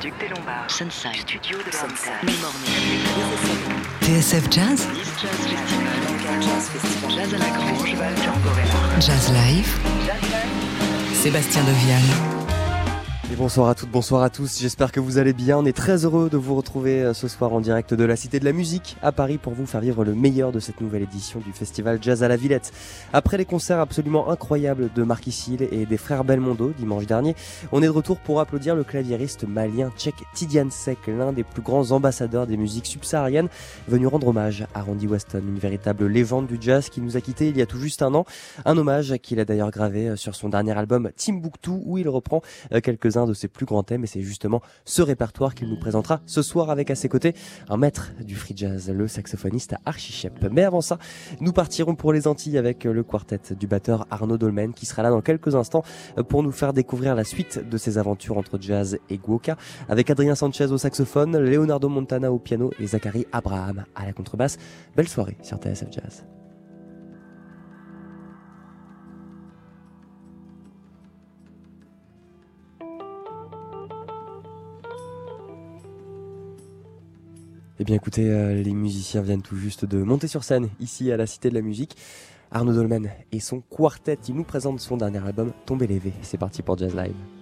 Duc des Lombards. Sunside. Studio de Sunside. TSF Jazz. Nice Jazz Festival. Jazz Festival. Jazz à la Grange. Reinhardt. Jazz Live. Sébastien Devial. Bonsoir à toutes, bonsoir à tous, j'espère que vous allez bien. On est très heureux de vous retrouver euh, ce soir en direct de la Cité de la Musique à Paris pour vous faire vivre le meilleur de cette nouvelle édition du festival Jazz à la Villette. Après les concerts absolument incroyables de Marquis Hill et des frères Belmondo dimanche dernier, on est de retour pour applaudir le claviériste malien tchèque Tidiane Sek, l'un des plus grands ambassadeurs des musiques subsahariennes, venu rendre hommage à Randy Weston, une véritable légende du jazz qui nous a quittés il y a tout juste un an. Un hommage qu'il a d'ailleurs gravé euh, sur son dernier album Timbuktu où il reprend euh, quelques-uns ses plus grands thèmes et c'est justement ce répertoire qu'il nous présentera ce soir avec à ses côtés un maître du free jazz, le saxophoniste Archie Shep. Mais avant ça, nous partirons pour les Antilles avec le quartet du batteur Arnaud Dolmen qui sera là dans quelques instants pour nous faire découvrir la suite de ses aventures entre jazz et guoka avec Adrien Sanchez au saxophone, Leonardo Montana au piano et Zachary Abraham à la contrebasse. Belle soirée sur TSF Jazz. Eh bien écoutez, euh, les musiciens viennent tout juste de monter sur scène ici à la Cité de la Musique. Arnaud Dolmen et son quartet, il nous présente son dernier album, Tomber l'évé. C'est parti pour Jazz Live.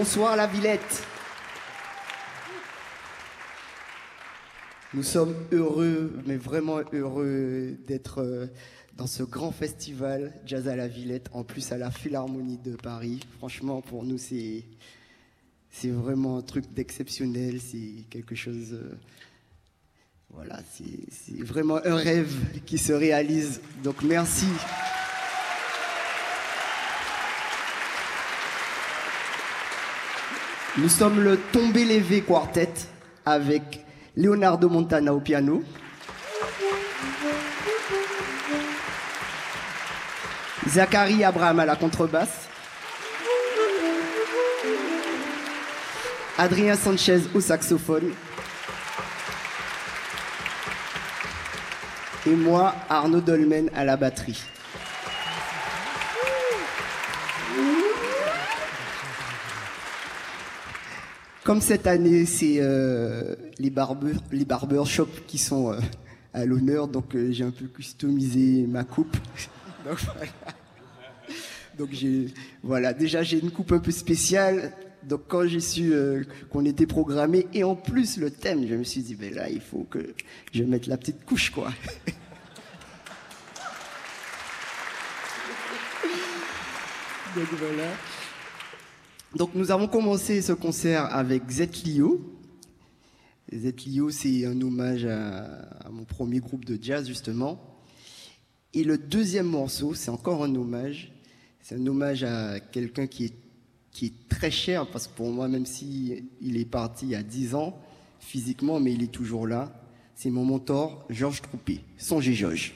Bonsoir la Villette. Nous sommes heureux, mais vraiment heureux d'être euh, dans ce grand festival Jazz à la Villette, en plus à la Philharmonie de Paris. Franchement, pour nous, c'est c'est vraiment un truc d'exceptionnel. C'est quelque chose. euh, voilà, c'est c'est vraiment un rêve qui se réalise. Donc merci. Nous sommes le Tombé Lévé Quartet avec Leonardo Montana au piano. Zachary Abraham à la contrebasse. Adrien Sanchez au saxophone. Et moi, Arnaud Dolmen à la batterie. Comme cette année, c'est euh, les, barbeurs, les barbershops qui sont euh, à l'honneur, donc euh, j'ai un peu customisé ma coupe. donc, voilà. J'ai, voilà, déjà j'ai une coupe un peu spéciale. Donc quand j'ai su qu'on était programmé et en plus le thème, je me suis dit ben là il faut que je mette la petite couche quoi. Donc voilà. Donc nous avons commencé ce concert avec Zetlio. Zetlio, c'est un hommage à, mon premier groupe de jazz justement. Et le deuxième morceau, c'est encore un hommage. C'est un hommage à quelqu'un qui est, très cher, parce que pour moi, même si il est parti il y a 10 ans, physiquement, mais il est toujours là. C'est mon mentor, Georges Troupé. Songez. Georges,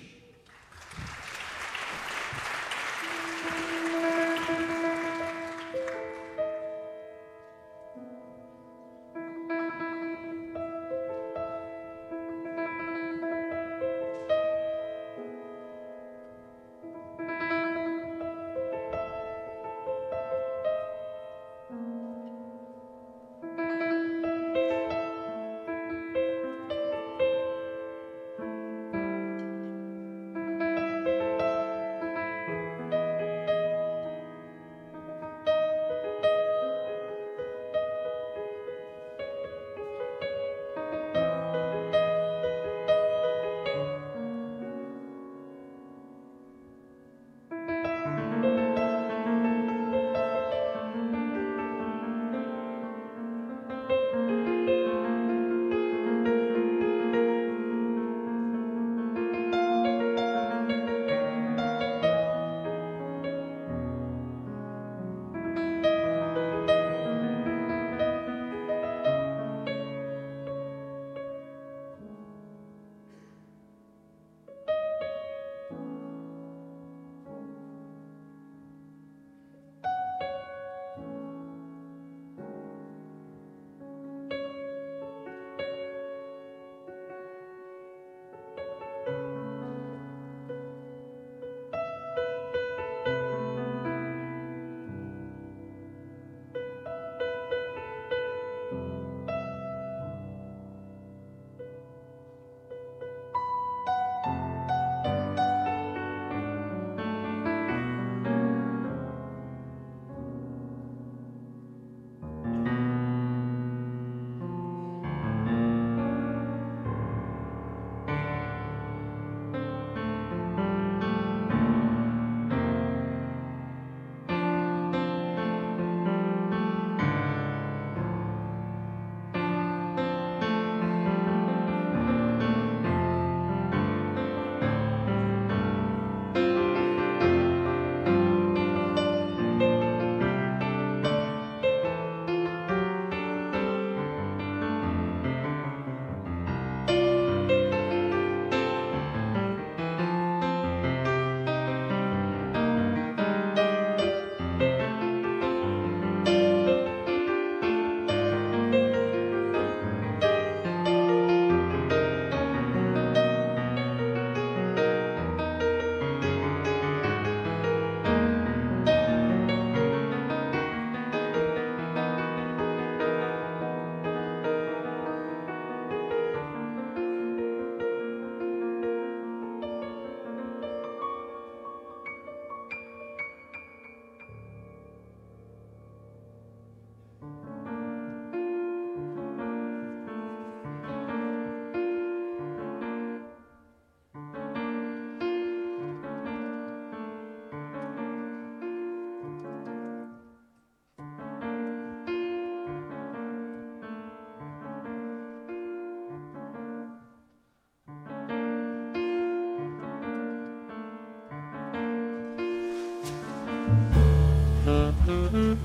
Mm-hmm.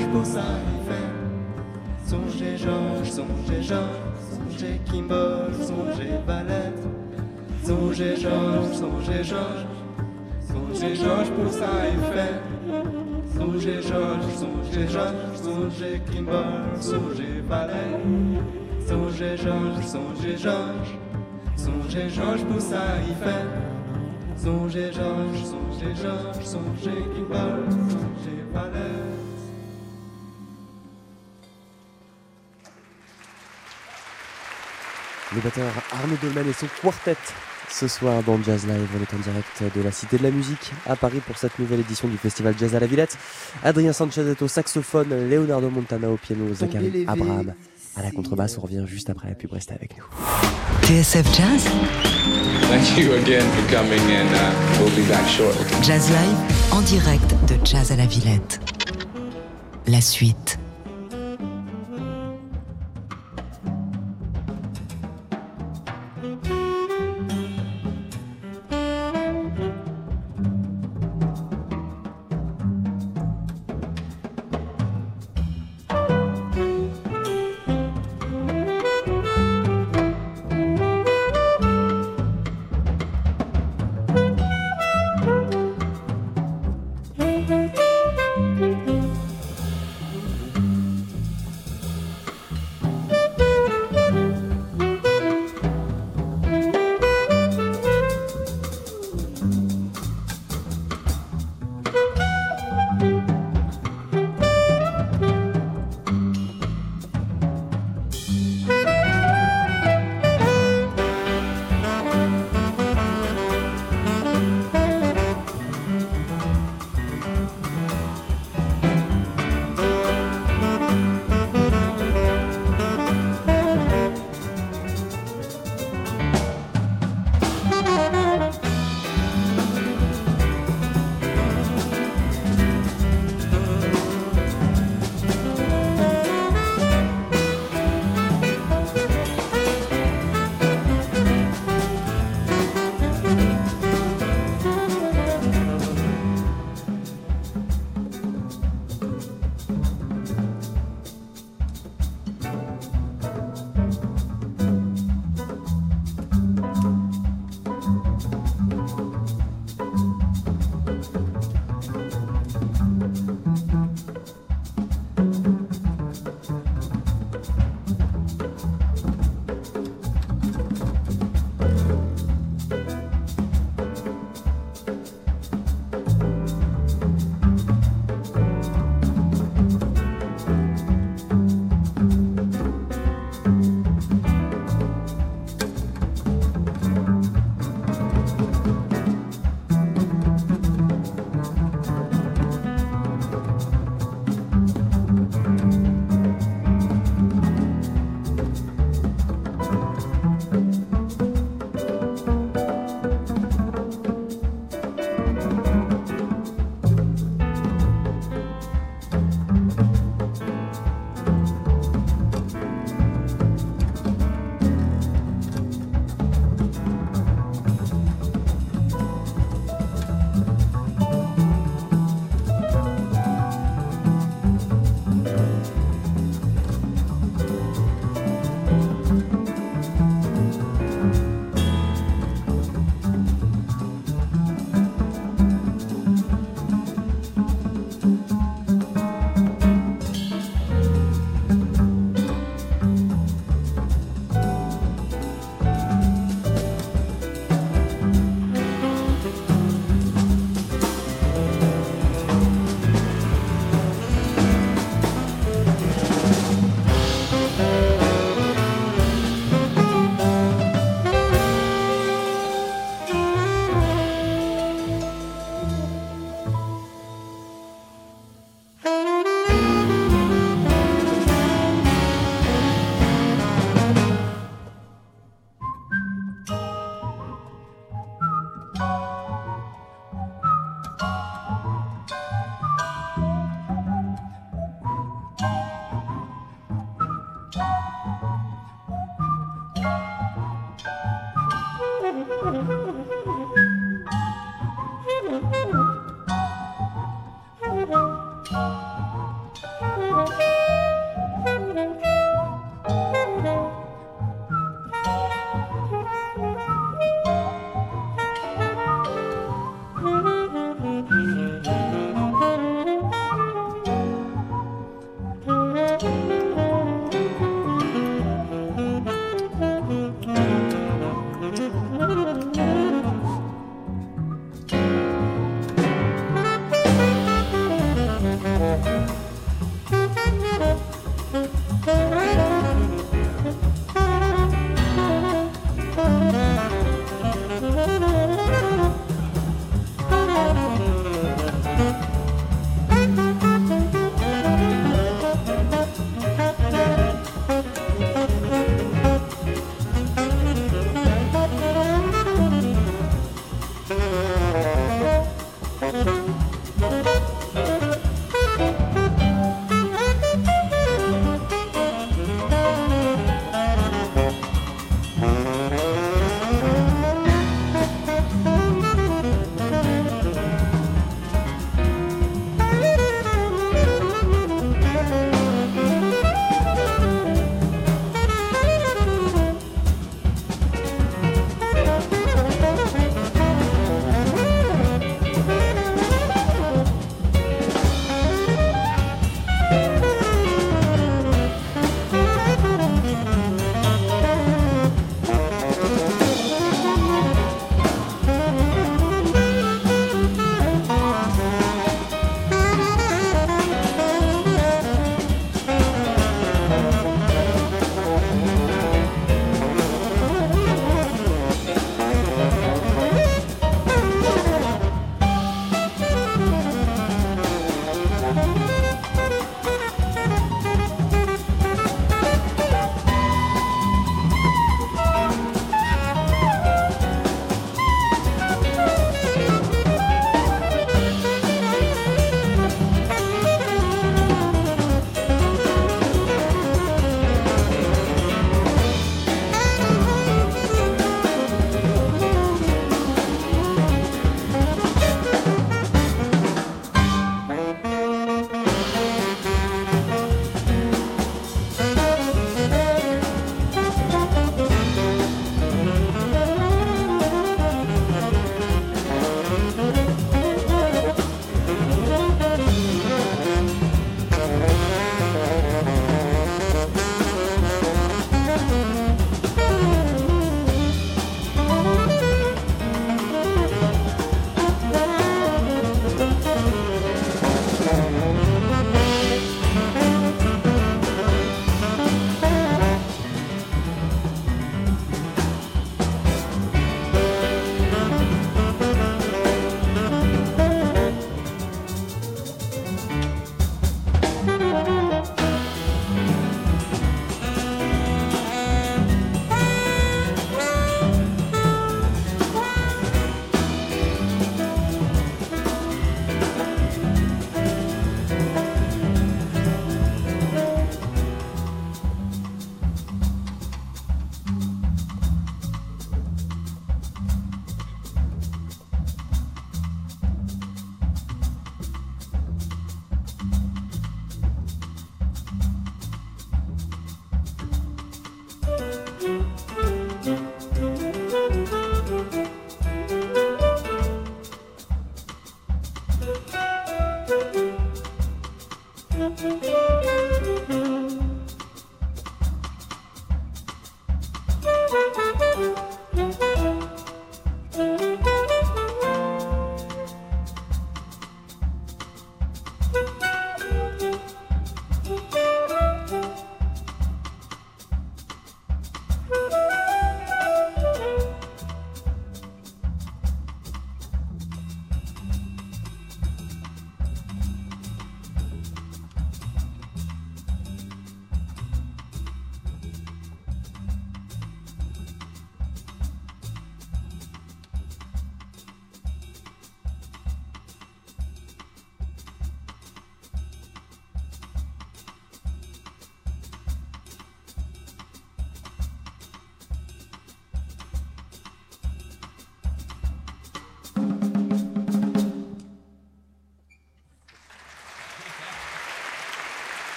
Georges pour fait. Songez Georges, songez Georges, songez Kimball, songez Valette. Songez Georges, songez Georges, songez Georges pour fait. Songez Georges, songez Georges, songez Kimball, songez Valette. Songez Georges, songez Georges, songez Georges pour fait. Songez Georges, songez Georges, songez Kimball, songez Valette. Le batteur Arnaud Dolman et son quartet ce soir dans Jazz Live. On est en direct de la Cité de la Musique à Paris pour cette nouvelle édition du Festival Jazz à la Villette. Adrien Sanchez est au saxophone, Leonardo Montana au piano, Zachary Abraham à la contrebasse. On revient juste après la pub. Restez avec nous. TSF Jazz, Thank you again for coming, and uh, we'll be back shortly. Jazz Live en direct de Jazz à la Villette. La suite.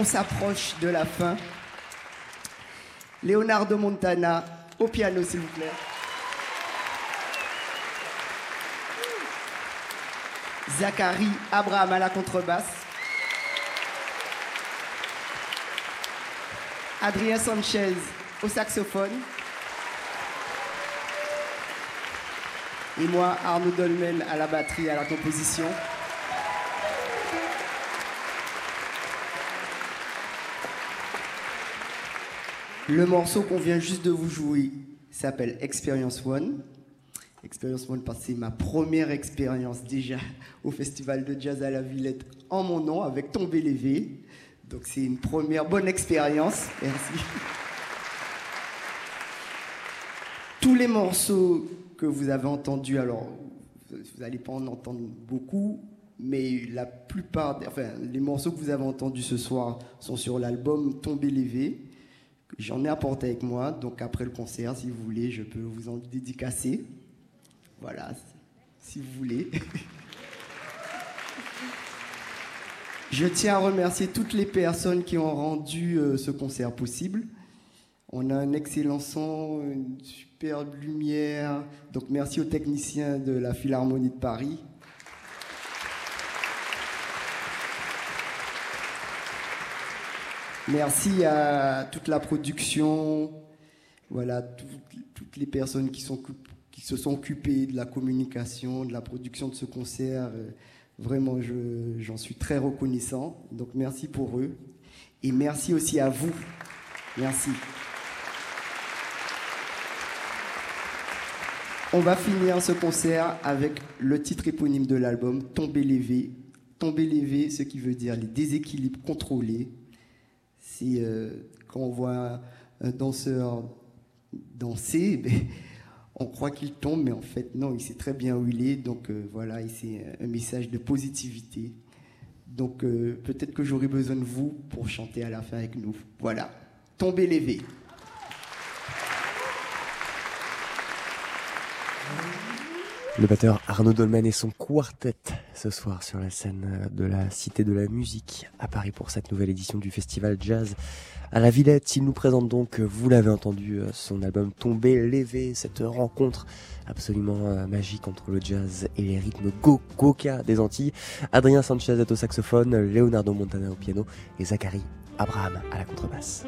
On s'approche de la fin. Leonardo Montana au piano, s'il vous plaît. Zachary Abraham à la contrebasse. Adrien Sanchez au saxophone. Et moi, Arnaud Dolmen à la batterie, à la composition. Le morceau qu'on vient juste de vous jouer s'appelle Experience One. Experience One parce que c'est ma première expérience déjà au Festival de Jazz à la Villette en mon nom avec Tombé Lévé. Donc c'est une première bonne expérience. Merci. Tous les morceaux que vous avez entendus, alors vous n'allez pas en entendre beaucoup, mais la plupart, enfin les morceaux que vous avez entendus ce soir sont sur l'album Tombé Lévé. J'en ai apporté avec moi, donc après le concert, si vous voulez, je peux vous en dédicacer. Voilà, si vous voulez. Je tiens à remercier toutes les personnes qui ont rendu euh, ce concert possible. On a un excellent son, une superbe lumière. Donc merci aux techniciens de la Philharmonie de Paris. Merci à toute la production, voilà, tout- toutes les personnes qui, se sont occupées de la communication, de la production de ce concert. Euh, Vraiment, je- j'en suis très reconnaissant. Donc merci pour eux. Et merci aussi à vous. Merci. On va finir ce concert avec le titre éponyme de l'album, Tomber lévé. Tomber lévé, ce qui veut dire les déséquilibres contrôlés. C'est euh, quand on voit un danseur danser, ben, on croit qu'il tombe, mais en fait, non, il sait très bien où il est. Donc euh, voilà, c'est un message de positivité. Donc euh, peut-être que j'aurai besoin de vous pour chanter à la fin avec nous. Voilà, Tomber lévé. Le batteur Arnaud Dolmen et son quartet ce soir sur la scène de la Cité de la Musique à Paris pour cette nouvelle édition du festival Jazz à la Villette. Il nous présente donc, vous l'avez entendu, son album Tombé Lévé, cette rencontre absolument euh, magique entre le jazz et les rythmes go-goka des Antilles. Adrien Sanchez est au saxophone, Leonardo Montana au piano et Zachary Abraham à la contrebasse.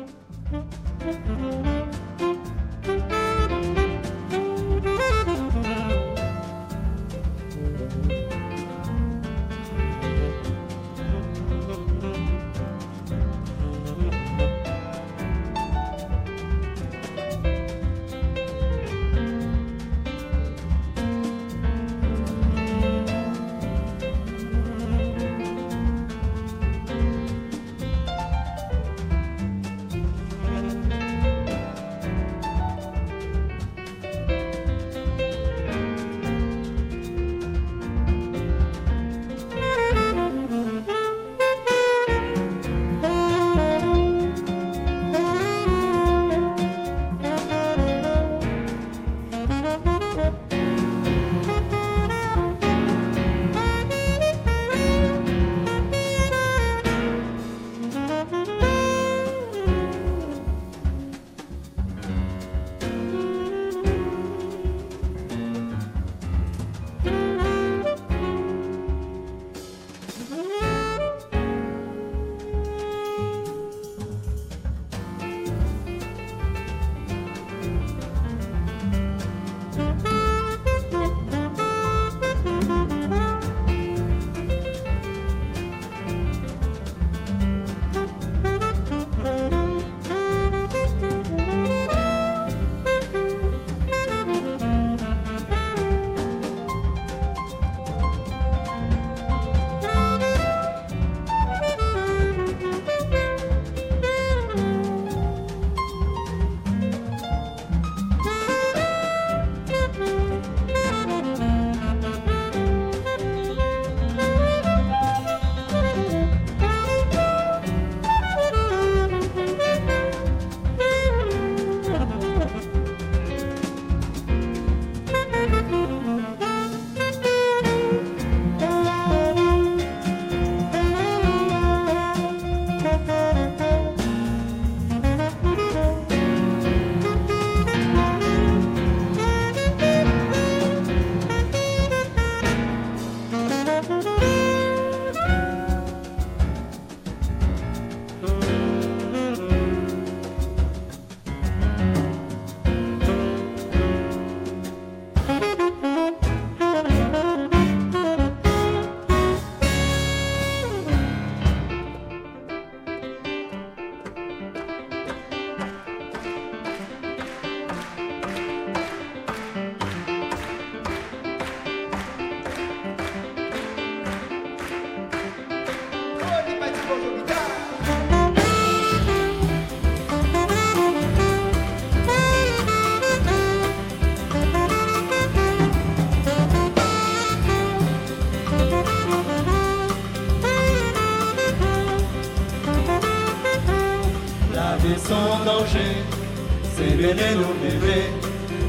Nous mêler,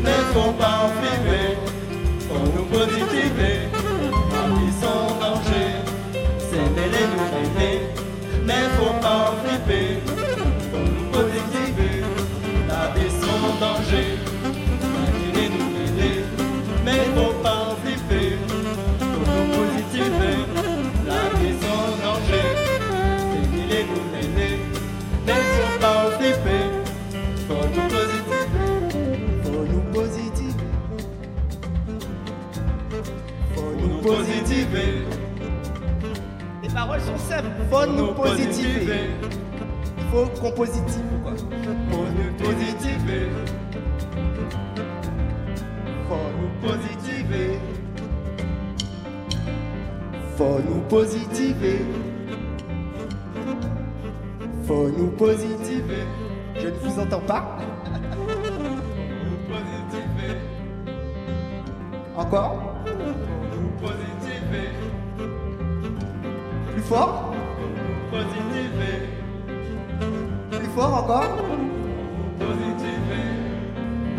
mais faut pas. Faut nous positiver, la vie sans danger. C'est mêler nous mêler, mais faut pas flipper. Faut nous positiver, la vie sans danger. Nous mais faut pas flipper. Faut nous positiver, la vie sans positiver. Les paroles sont simples. Faut nous positiver. Il faut qu'on positive. Quoi? Faut nous positiver. Faut nous positiver. Faut nous positiver. Faut nous positiver. Je ne vous entends pas. Encore? Fort Positiver. Plus fort encore.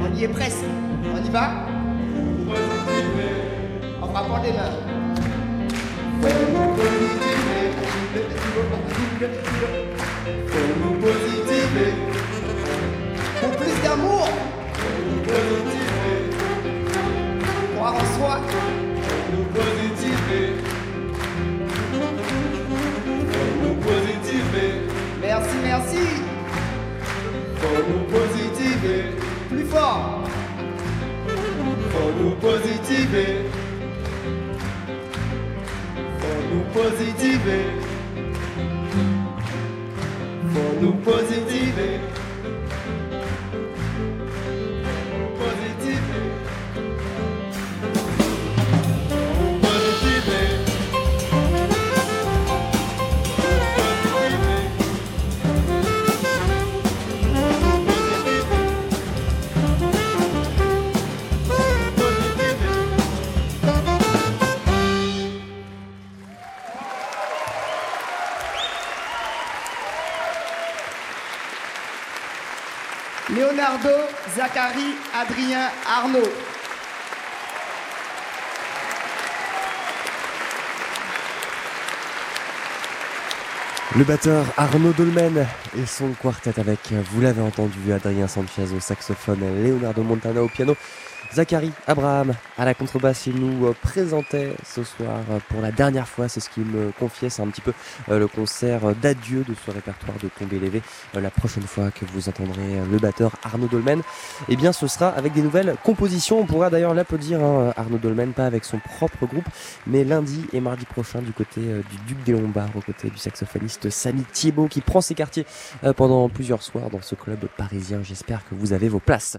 On y est presque. On y va Positiver. En frappant des mains. Pour plus d'amour. Positiver. Faut nous positiver. Faut nous positiver. Zachary, Adrien, Arnaud. Le batteur Arnaud Dolmen et son quartet avec, vous l'avez entendu, Adrien Sanchez au saxophone, Leonardo Montana au piano, Zachary Abraham à la contrebasse. Il nous euh, présentait ce soir euh, pour la dernière fois, c'est ce qu'il me confiait, c'est un petit peu euh, le concert d'adieu de ce répertoire de Tombé Lévé. La prochaine fois que vous entendrez le batteur Arnaud Dolmen, eh bien ce sera avec des nouvelles compositions. On pourra d'ailleurs l'applaudir, hein, Arnaud Dolmen, pas avec son propre groupe, mais lundi et mardi prochain du côté du Duc des Lombards, aux côtés du saxophoniste Samy Thiebaud qui prend ses quartiers pendant plusieurs soirs dans ce club parisien. J'espère que vous avez vos places.